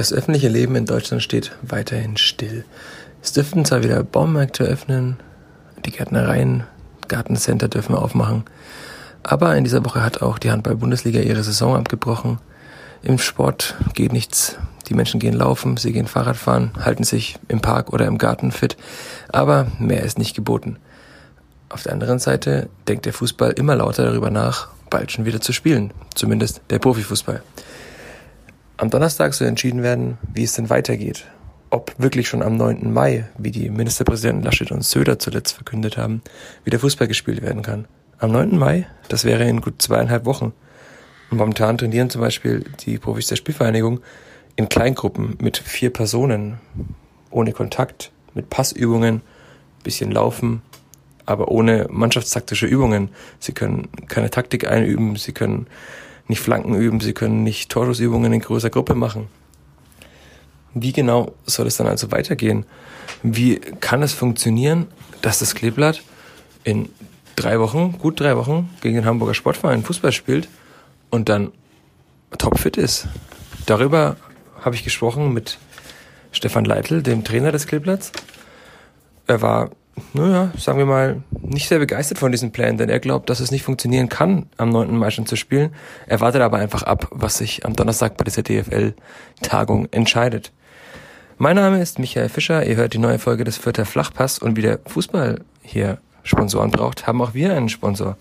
Das öffentliche Leben in Deutschland steht weiterhin still. Es dürften zwar wieder Baumärkte öffnen, die Gärtnereien, Gartencenter dürfen aufmachen, aber in dieser Woche hat auch die Handball-Bundesliga ihre Saison abgebrochen. Im Sport geht nichts. Die Menschen gehen laufen, sie gehen Fahrrad fahren, halten sich im Park oder im Garten fit, aber mehr ist nicht geboten. Auf der anderen Seite denkt der Fußball immer lauter darüber nach, bald schon wieder zu spielen, zumindest der Profifußball. Am Donnerstag soll entschieden werden, wie es denn weitergeht. Ob wirklich schon am 9. Mai, wie die Ministerpräsidenten Laschet und Söder zuletzt verkündet haben, wieder Fußball gespielt werden kann. Am 9. Mai, das wäre in gut zweieinhalb Wochen. Und momentan trainieren zum Beispiel die Profis der Spielvereinigung in Kleingruppen mit vier Personen, ohne Kontakt, mit Passübungen, bisschen Laufen, aber ohne mannschaftstaktische Übungen. Sie können keine Taktik einüben, sie können nicht Flanken üben, sie können nicht Torschussübungen in größer Gruppe machen. Wie genau soll es dann also weitergehen? Wie kann es funktionieren, dass das Kleeblatt in drei Wochen, gut drei Wochen, gegen den Hamburger Sportverein Fußball spielt und dann topfit ist? Darüber habe ich gesprochen mit Stefan Leitl, dem Trainer des Kleeblatts. Er war naja, sagen wir mal, nicht sehr begeistert von diesem Plan, denn er glaubt, dass es nicht funktionieren kann, am 9. Mai schon zu spielen. Er wartet aber einfach ab, was sich am Donnerstag bei dieser DFL-Tagung entscheidet. Mein Name ist Michael Fischer, ihr hört die neue Folge des Vierter Flachpass und wie der Fußball hier Sponsoren braucht, haben auch wir einen Sponsor.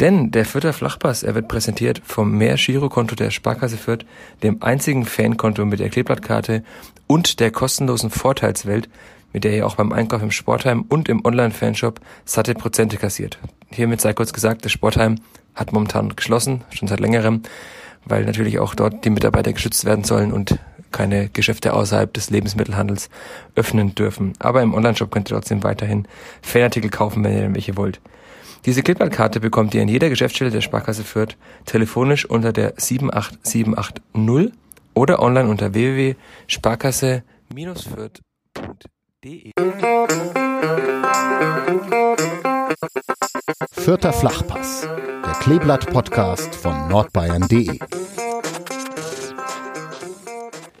Denn der Vierter Flachpass, er wird präsentiert vom Mehr-Girokonto der Sparkasse Fürth, dem einzigen Fankonto mit der Kleeblattkarte und der kostenlosen Vorteilswelt, mit der ihr auch beim Einkauf im Sportheim und im Online-Fanshop satte Prozente kassiert. Hiermit sei kurz gesagt, das Sportheim hat momentan geschlossen, schon seit längerem, weil natürlich auch dort die Mitarbeiter geschützt werden sollen und keine Geschäfte außerhalb des Lebensmittelhandels öffnen dürfen. Aber im Onlineshop könnt ihr trotzdem weiterhin Fanartikel kaufen, wenn ihr denn welche wollt. Diese Clipart-Karte bekommt ihr in jeder Geschäftsstelle der Sparkasse Fürth telefonisch unter der 78780 oder online unter www.sparkasse-fürth.de www.ftf.de. Vierter Flachpass, der Kleeblatt-Podcast von nordbayern.de.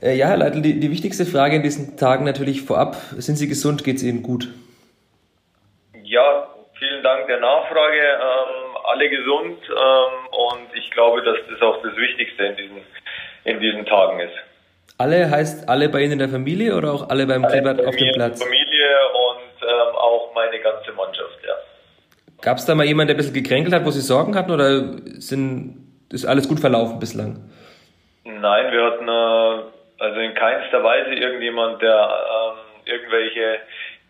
Äh, ja, Herr Leitl, die, die, wichtigste Frage in diesen Tagen natürlich vorab. Sind Sie gesund? Geht es Ihnen gut? Ja, vielen Dank der Nachfrage. Ähm, alle gesund ähm, und ich glaube, dass das auch das Wichtigste in diesen, in diesen Tagen ist. Alle heißt alle bei Ihnen in der Familie oder auch alle beim Kleeblatt auf dem Platz? Familie und ähm, auch meine ganze Mannschaft, ja. Gab es da mal jemanden, der ein bisschen gekränkelt hat, wo Sie Sorgen hatten oder sind, ist alles gut verlaufen bislang? Nein, wir hatten äh, also in keinster Weise irgendjemand, der ähm, irgendwelche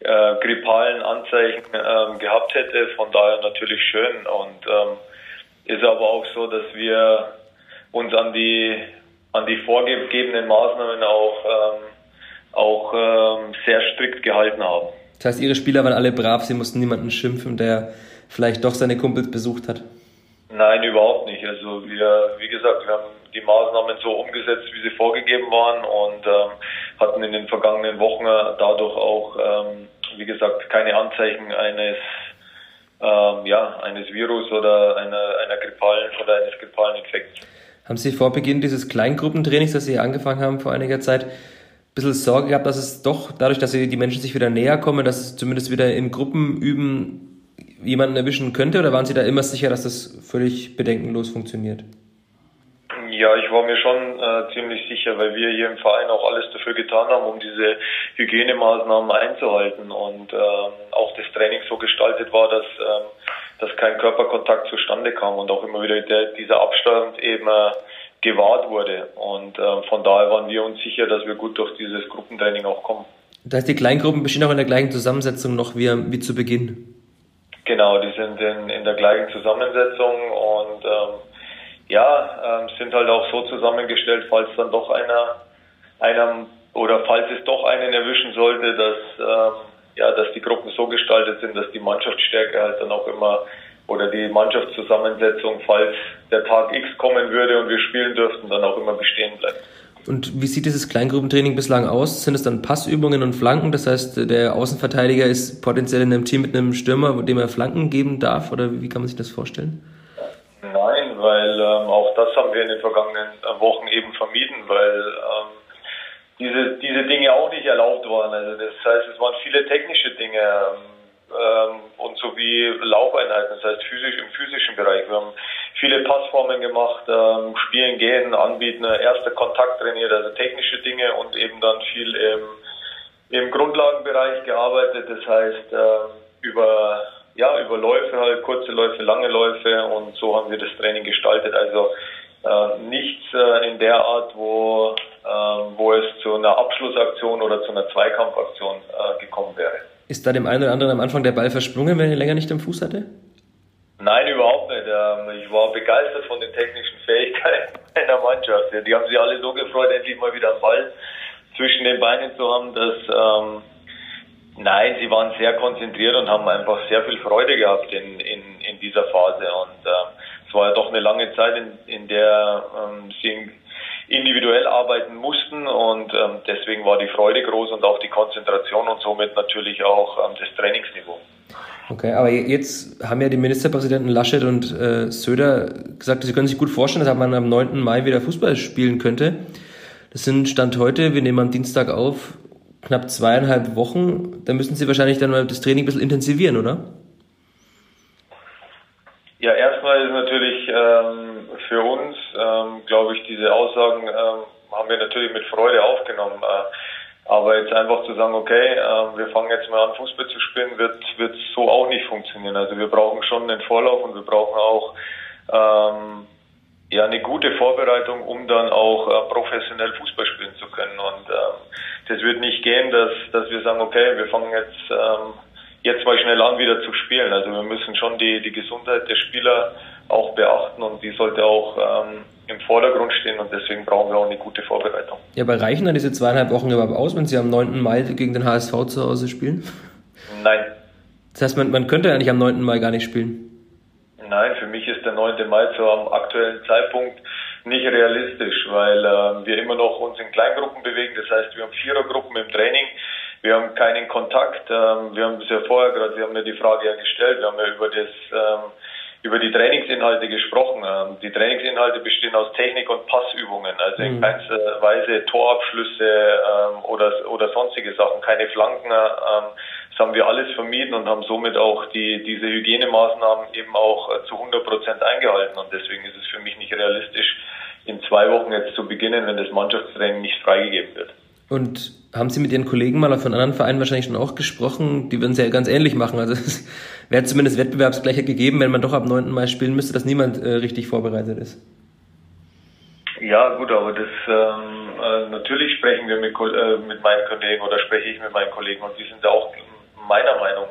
äh, grippalen Anzeichen ähm, gehabt hätte. Von daher natürlich schön und ähm, ist aber auch so, dass wir uns an die an die vorgegebenen Maßnahmen auch, ähm, auch ähm, sehr strikt gehalten haben. Das heißt, Ihre Spieler waren alle brav, Sie mussten niemanden schimpfen, der vielleicht doch seine Kumpels besucht hat? Nein, überhaupt nicht. Also wir, wie gesagt, wir haben die Maßnahmen so umgesetzt, wie sie vorgegeben waren und ähm, hatten in den vergangenen Wochen dadurch auch, ähm, wie gesagt, keine Anzeichen eines ähm, ja, eines Virus oder einer, einer grippalen oder eines grippalen Infekts. Haben Sie vor Beginn dieses Kleingruppentrainings, das Sie angefangen haben vor einiger Zeit, ein bisschen Sorge gehabt, dass es doch, dadurch, dass die Menschen sich wieder näher kommen, dass es zumindest wieder in Gruppen üben jemanden erwischen könnte? Oder waren Sie da immer sicher, dass das völlig bedenkenlos funktioniert? Ja, ich war mir schon äh, ziemlich sicher, weil wir hier im Verein auch alles dafür getan haben, um diese Hygienemaßnahmen einzuhalten und ähm, auch das Training so gestaltet war, dass ähm, dass kein Körperkontakt zustande kam und auch immer wieder der, dieser Abstand eben äh, gewahrt wurde. Und äh, von daher waren wir uns sicher, dass wir gut durch dieses Gruppentraining auch kommen. Das heißt, die Kleingruppen bestehen auch in der gleichen Zusammensetzung noch wie, wie zu Beginn? Genau, die sind in, in der gleichen Zusammensetzung und ähm, ja, ähm, sind halt auch so zusammengestellt, falls dann doch einer, einer oder falls es doch einen erwischen sollte, dass ähm, ja, dass die Gruppen so gestaltet sind, dass die Mannschaftsstärke halt dann auch immer oder die Mannschaftszusammensetzung, falls der Tag X kommen würde und wir spielen dürften, dann auch immer bestehen bleibt. Und wie sieht dieses Kleingruppentraining bislang aus? Sind es dann Passübungen und Flanken? Das heißt, der Außenverteidiger ist potenziell in einem Team mit einem Stürmer, dem er Flanken geben darf? Oder wie kann man sich das vorstellen? Weil ähm, auch das haben wir in den vergangenen Wochen eben vermieden, weil ähm, diese, diese Dinge auch nicht erlaubt waren. Also das heißt, es waren viele technische Dinge ähm, und sowie Laufeinheiten, das heißt physisch im physischen Bereich. Wir haben viele Passformen gemacht, ähm, spielen gehen, anbieten, erster Kontakt trainiert, also technische Dinge und eben dann viel im, im Grundlagenbereich gearbeitet. Das heißt ähm, über ja über Läufe halt kurze Läufe, lange Läufe und so haben wir das Training gestaltet. Also äh, nichts äh, in der Art, wo ähm, wo es zu einer Abschlussaktion oder zu einer Zweikampfaktion äh, gekommen wäre. Ist da dem einen oder anderen am Anfang der Ball versprungen, wenn er länger nicht im Fuß hatte? Nein, überhaupt nicht. Ähm, ich war begeistert von den technischen Fähigkeiten meiner Mannschaft. Die haben sich alle so gefreut, endlich mal wieder einen Ball zwischen den Beinen zu haben, dass ähm, nein, sie waren sehr konzentriert und haben einfach sehr viel Freude gehabt in, in, in dieser Phase. Und äh, es war ja doch eine lange Zeit, in, in der ähm, sie individuell arbeiten mussten und ähm, deswegen war die Freude groß und auch die Konzentration und somit natürlich auch ähm, das Trainingsniveau. Okay, aber jetzt haben ja die Ministerpräsidenten Laschet und äh, Söder gesagt, sie können sich gut vorstellen, dass man am 9. Mai wieder Fußball spielen könnte. Das sind Stand heute, wir nehmen am Dienstag auf, knapp zweieinhalb Wochen. Da müssen Sie wahrscheinlich dann mal das Training ein bisschen intensivieren, oder? Ja, erstmal ist natürlich ähm, für uns, ähm, glaube ich, diese Aussagen ähm, haben wir natürlich mit Freude aufgenommen. Äh, aber jetzt einfach zu sagen, okay, äh, wir fangen jetzt mal an, Fußball zu spielen, wird, wird so auch nicht funktionieren. Also wir brauchen schon einen Vorlauf und wir brauchen auch ähm, ja eine gute Vorbereitung, um dann auch äh, professionell Fußball spielen zu können. Und ähm, das wird nicht gehen, dass, dass wir sagen, okay, wir fangen jetzt ähm, jetzt mal schnell an, wieder zu spielen. Also wir müssen schon die, die Gesundheit der Spieler auch beachten und die sollte auch ähm, im Vordergrund stehen und deswegen brauchen wir auch eine gute Vorbereitung. Ja, aber reichen dann diese zweieinhalb Wochen überhaupt aus, wenn Sie am 9. Mai gegen den HSV zu Hause spielen? Nein. Das heißt, man, man könnte eigentlich am 9. Mai gar nicht spielen? Nein, für mich ist der 9. Mai zu am aktuellen Zeitpunkt nicht realistisch, weil äh, wir immer noch uns in Kleingruppen bewegen. Das heißt, wir haben Vierergruppen im Training. Wir haben keinen Kontakt. Ähm, wir haben es ja vorher gerade, Sie haben mir die Frage ja gestellt. Wir haben ja über das, ähm, über die Trainingsinhalte gesprochen. Ähm, die Trainingsinhalte bestehen aus Technik- und Passübungen, also in mhm. keinster Weise Torabschlüsse ähm, oder, oder sonstige Sachen, keine Flanken. Ähm, das haben wir alles vermieden und haben somit auch die, diese Hygienemaßnahmen eben auch äh, zu 100 Prozent eingehalten. Und deswegen ist es für mich nicht realistisch, in zwei Wochen jetzt zu beginnen, wenn das Mannschaftstraining nicht freigegeben wird. Und haben Sie mit Ihren Kollegen mal von anderen Vereinen wahrscheinlich schon auch gesprochen? Die würden es ja ganz ähnlich machen. Also es wäre zumindest Wettbewerbsgleiche gegeben, wenn man doch ab 9. Mai spielen müsste, dass niemand äh, richtig vorbereitet ist. Ja, gut, aber das ähm, äh, natürlich sprechen wir mit, äh, mit meinen Kollegen oder spreche ich mit meinen Kollegen und die sind auch meiner Meinung.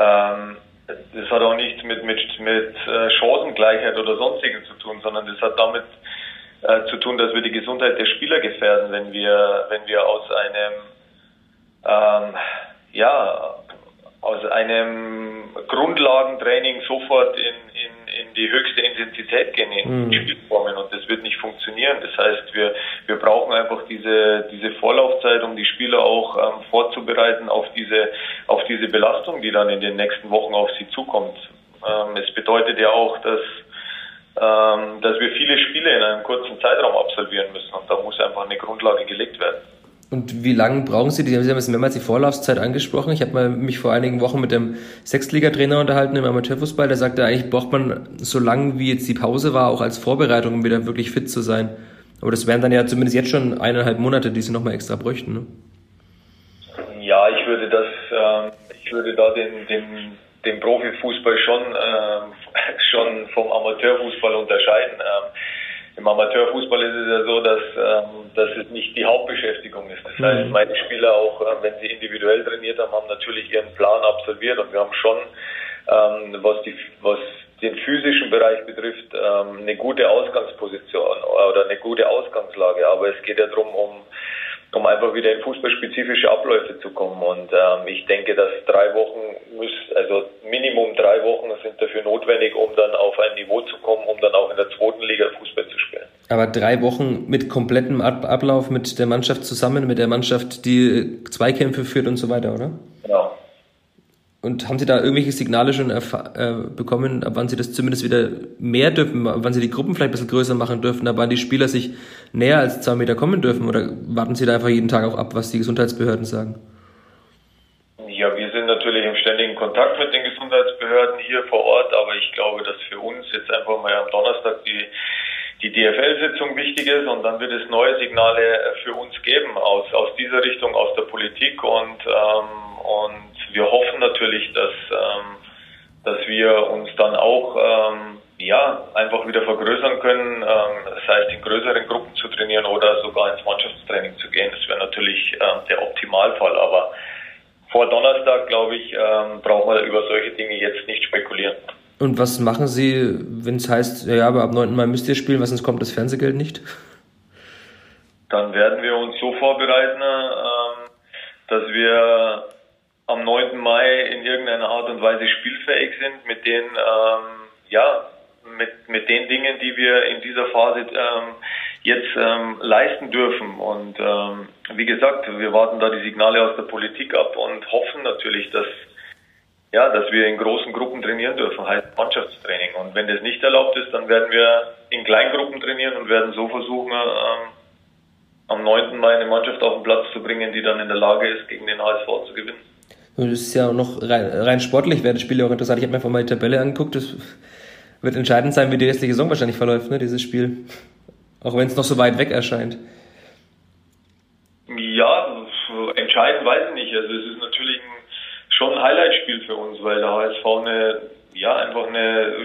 Ähm, das hat auch nichts mit, mit, mit äh, Chancengleichheit oder sonstigen zu tun, sondern das hat damit äh, zu tun, dass wir die Gesundheit der Spieler gefährden, wenn wir, wenn wir aus einem, ähm, ja, aus einem Grundlagentraining sofort in, in, in die höchste Intensität gehen in mhm. Spielformen und das wird nicht funktionieren. Das heißt, wir, wir brauchen einfach diese, diese Vorlaufzeit, um die Spieler auch ähm, vorzubereiten auf diese, auf diese Belastung, die dann in den nächsten Wochen auf sie zukommt. Ähm, es bedeutet ja auch, dass ähm, dass wir viele Spiele in einem kurzen Zeitraum absolvieren müssen und da muss einfach eine Grundlage gelegt werden. Und wie lange brauchen Sie? Sie haben jetzt mehrmals die Vorlaufzeit angesprochen. Ich habe mich vor einigen Wochen mit dem Sechstligatrainer unterhalten im Amateurfußball. Der sagte, eigentlich braucht man so lange, wie jetzt die Pause war, auch als Vorbereitung, um wieder wirklich fit zu sein. Aber das wären dann ja zumindest jetzt schon eineinhalb Monate, die Sie nochmal extra bräuchten. Ne? Ja, ich würde das, äh, ich würde da den, den den Profifußball schon, äh, schon vom Amateurfußball unterscheiden. Ähm, Im Amateurfußball ist es ja so, dass, ähm, dass es nicht die Hauptbeschäftigung ist. Das heißt, mhm. meine Spieler auch, äh, wenn sie individuell trainiert haben, haben natürlich ihren Plan absolviert und wir haben schon, ähm, was, die, was den physischen Bereich betrifft, ähm, eine gute Ausgangsposition oder eine gute Ausgangslage. Aber es geht ja darum, um um einfach wieder in fußballspezifische Abläufe zu kommen. Und ähm, ich denke, dass drei Wochen muss, also Minimum drei Wochen sind dafür notwendig, um dann auf ein Niveau zu kommen, um dann auch in der zweiten Liga Fußball zu spielen. Aber drei Wochen mit komplettem Ablauf mit der Mannschaft zusammen, mit der Mannschaft, die Zweikämpfe führt und so weiter, oder? Genau. Und haben Sie da irgendwelche Signale schon äh, bekommen, ab wann Sie das zumindest wieder mehr dürfen, ab wann Sie die Gruppen vielleicht ein bisschen größer machen dürfen, ab wann die Spieler sich näher als zwei Meter kommen dürfen? Oder warten Sie da einfach jeden Tag auch ab, was die Gesundheitsbehörden sagen? Ja, wir sind natürlich im ständigen Kontakt mit den Gesundheitsbehörden hier vor Ort, aber ich glaube, dass für uns jetzt einfach mal am Donnerstag die die DFL-Sitzung wichtig ist und dann wird es neue Signale für uns geben aus, aus dieser Richtung, aus der Politik und, ähm, und wir hoffen natürlich, dass, ähm, dass wir uns dann auch ähm, ja, einfach wieder vergrößern können, ähm, das heißt in größeren Gruppen zu trainieren oder sogar ins Mannschaftstraining zu gehen. Das wäre natürlich ähm, der Optimalfall, aber vor Donnerstag, glaube ich, ähm, brauchen wir über solche Dinge jetzt nicht spekulieren. Und was machen Sie, wenn es heißt, ja, aber ab 9. Mai müsst ihr spielen, was sonst kommt das Fernsehgeld nicht? Dann werden wir uns so vorbereiten, ähm, dass wir am 9. Mai in irgendeiner Art und Weise spielfähig sind mit den, ähm, ja, mit, mit den Dingen, die wir in dieser Phase ähm, jetzt ähm, leisten dürfen. Und ähm, wie gesagt, wir warten da die Signale aus der Politik ab und hoffen natürlich, dass ja, dass wir in großen Gruppen trainieren dürfen, heißt Mannschaftstraining. Und wenn das nicht erlaubt ist, dann werden wir in Kleingruppen trainieren und werden so versuchen, ähm, am 9. Mai eine Mannschaft auf den Platz zu bringen, die dann in der Lage ist, gegen den HSV zu gewinnen. Und das ist ja auch noch rein, rein sportlich, wäre das Spiel ja auch interessant. Ich habe mir einfach mal die Tabelle angeguckt. Das wird entscheidend sein, wie die restliche Saison wahrscheinlich verläuft, ne, dieses Spiel. Auch wenn es noch so weit weg erscheint. Ja, entscheidend weiß ich nicht. Also es ist natürlich ein, schon ein Highlight-Spiel für uns, weil der HSV eine, ja, einfach eine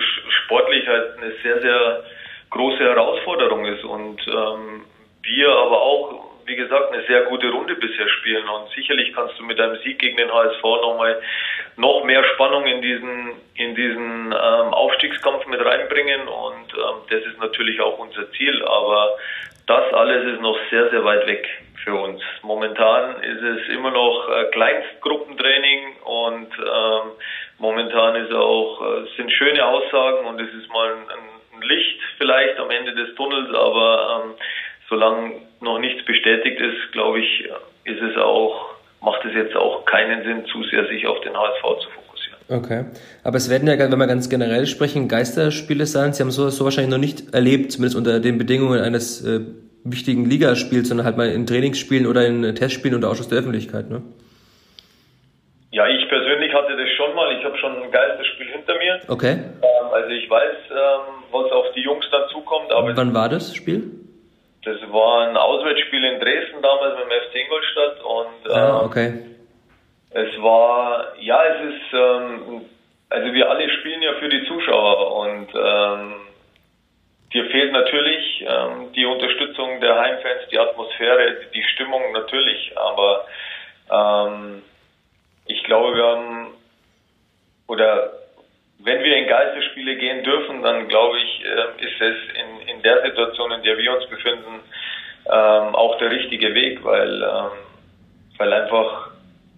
sportlich halt eine sehr, sehr große Herausforderung ist und ähm, wir aber auch wie gesagt, eine sehr gute Runde bisher spielen. Und sicherlich kannst du mit einem Sieg gegen den HSV nochmal noch mehr Spannung in diesen, in diesen ähm, Aufstiegskampf mit reinbringen. Und ähm, das ist natürlich auch unser Ziel. Aber das alles ist noch sehr, sehr weit weg für uns. Momentan ist es immer noch äh, Kleinstgruppentraining und ähm, momentan ist auch, äh, sind schöne Aussagen und es ist mal ein, ein Licht vielleicht am Ende des Tunnels, aber ähm, solange noch nichts bestätigt ist, glaube ich, ist es auch, macht es jetzt auch keinen Sinn, zu sehr sich auf den HSV zu fokussieren. Okay. Aber es werden ja, wenn wir ganz generell sprechen, Geisterspiele sein. Sie haben sowas so wahrscheinlich noch nicht erlebt, zumindest unter den Bedingungen eines äh, wichtigen Ligaspiels, sondern halt mal in Trainingsspielen oder in Testspielen unter Ausschuss der Öffentlichkeit, ne? Ja, ich persönlich hatte das schon mal. Ich habe schon ein Geisterspiel hinter mir. Okay. Ähm, also ich weiß, ähm, was auf die Jungs dann zukommt. Aber Wann war das Spiel? Das war ein Auswärtsspiel in Dresden damals mit dem FC Ingolstadt und ah, ähm, okay. es war, ja, es ist, ähm, also wir alle spielen ja für die Zuschauer und ähm, dir fehlt natürlich ähm, die Unterstützung der Heimfans, die Atmosphäre, die Stimmung natürlich, aber ähm, ich glaube, wir haben oder wenn wir in Geisterspiele gehen dürfen, dann glaube ich, äh, ist es in, in der Situation, in der wir uns befinden, ähm, auch der richtige Weg, weil, ähm, weil einfach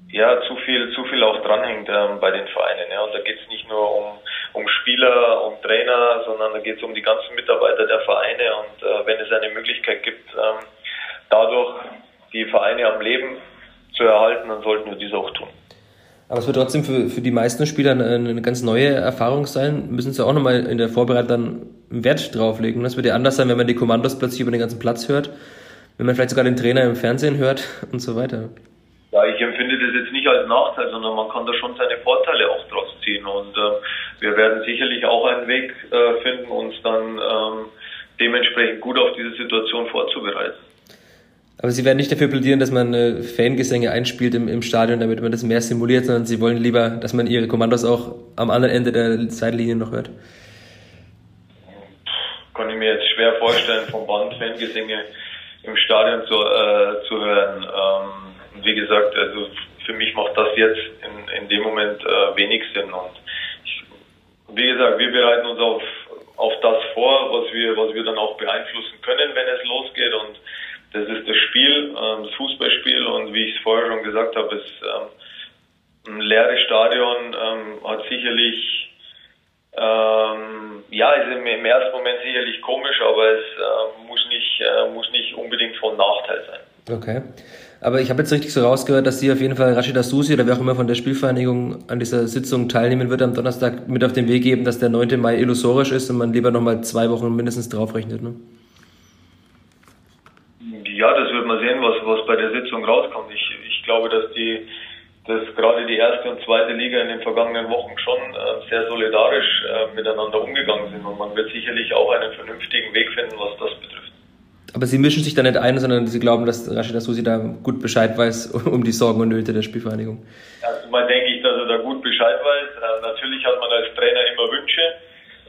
ja zu viel, zu viel auch dranhängt ähm, bei den Vereinen. Ja. Und da geht es nicht nur um, um Spieler, um Trainer, sondern da geht es um die ganzen Mitarbeiter der Vereine. Und äh, wenn es eine Möglichkeit gibt, ähm, dadurch die Vereine am Leben zu erhalten, dann sollten wir dies auch tun. Aber es wird trotzdem für, für die meisten Spieler eine, eine ganz neue Erfahrung sein. Müssen sie auch nochmal in der Vorbereitung dann Wert drauflegen. Das wird ja anders sein, wenn man die Kommandos plötzlich über den ganzen Platz hört, wenn man vielleicht sogar den Trainer im Fernsehen hört und so weiter. Ja, ich empfinde das jetzt nicht als Nachteil, sondern man kann da schon seine Vorteile auch draus ziehen. Und äh, wir werden sicherlich auch einen Weg äh, finden, uns dann ähm, dementsprechend gut auf diese Situation vorzubereiten. Aber Sie werden nicht dafür plädieren, dass man äh, Fangesänge einspielt im, im Stadion, damit man das mehr simuliert, sondern Sie wollen lieber, dass man Ihre Kommandos auch am anderen Ende der Zeitlinie noch hört. Kann ich mir jetzt schwer vorstellen, vom Band Fangesänge im Stadion zu, äh, zu hören. Ähm, wie gesagt, also für mich macht das jetzt in, in dem Moment äh, wenig Sinn. Und ich, wie gesagt, wir bereiten uns auf, auf das vor, was wir, was wir dann auch beeinflussen können, wenn es losgeht. Und das ist das Spiel, ähm, das Fußballspiel und wie ich es vorher schon gesagt habe, ist ähm, ein leeres Stadion ähm, hat sicherlich ähm, ja, ist im, im, ersten Moment sicherlich komisch, aber es äh, muss nicht äh, muss nicht unbedingt von Nachteil sein. Okay. Aber ich habe jetzt richtig so rausgehört, dass Sie auf jeden Fall Rashida Susi oder wer auch immer von der Spielvereinigung an dieser Sitzung teilnehmen wird am Donnerstag mit auf den Weg geben, dass der 9. Mai illusorisch ist und man lieber nochmal zwei Wochen mindestens draufrechnet. Ne? Ja, das wird man sehen, was, was bei der Sitzung rauskommt. Ich, ich glaube, dass die dass gerade die erste und zweite Liga in den vergangenen Wochen schon äh, sehr solidarisch äh, miteinander umgegangen sind und man wird sicherlich auch einen vernünftigen Weg finden, was das betrifft. Aber Sie mischen sich da nicht ein, sondern Sie glauben, dass Rashida Susi da gut Bescheid weiß um die Sorgen und Nöte der Spielvereinigung? Erstmal denke ich, dass er da gut Bescheid weiß. Äh, natürlich hat man als Trainer immer Wünsche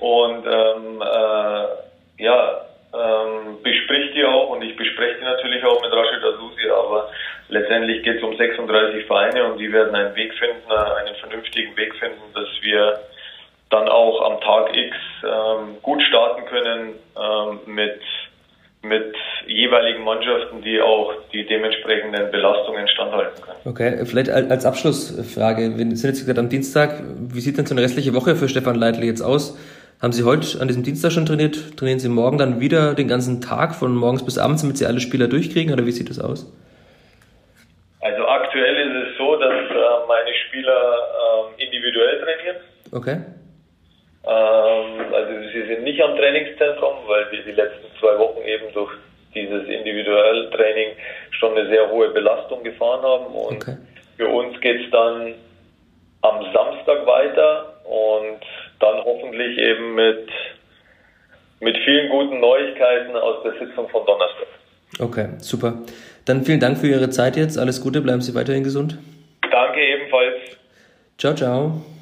und ähm, äh, ja, ähm, bespricht die auch und ich bespreche die natürlich auch mit Rashida Susi, aber letztendlich geht es um 36 Vereine und die werden einen Weg finden, äh, einen vernünftigen Weg finden, dass wir dann auch am Tag X ähm, gut starten können ähm, mit mit jeweiligen Mannschaften, die auch die dementsprechenden Belastungen standhalten können. Okay, vielleicht als Abschlussfrage, wir sind jetzt gerade am Dienstag, wie sieht denn so eine restliche Woche für Stefan Leitl jetzt aus? Haben Sie heute an diesem Dienstag schon trainiert? Trainieren Sie morgen dann wieder den ganzen Tag von morgens bis abends, damit Sie alle Spieler durchkriegen oder wie sieht das aus? Also aktuell ist es so, dass äh, meine Spieler äh, individuell trainieren. Okay. Ähm, also sie sind nicht am Trainingszentrum, weil wir die letzten zwei Wochen eben durch dieses individuelle Training schon eine sehr hohe Belastung gefahren haben. Und okay. für uns geht es dann am Samstag weiter und dann hoffentlich eben mit, mit vielen guten Neuigkeiten aus der Sitzung von Donnerstag. Okay, super. Dann vielen Dank für Ihre Zeit jetzt. Alles Gute, bleiben Sie weiterhin gesund. Danke ebenfalls. Ciao, ciao. Ciao.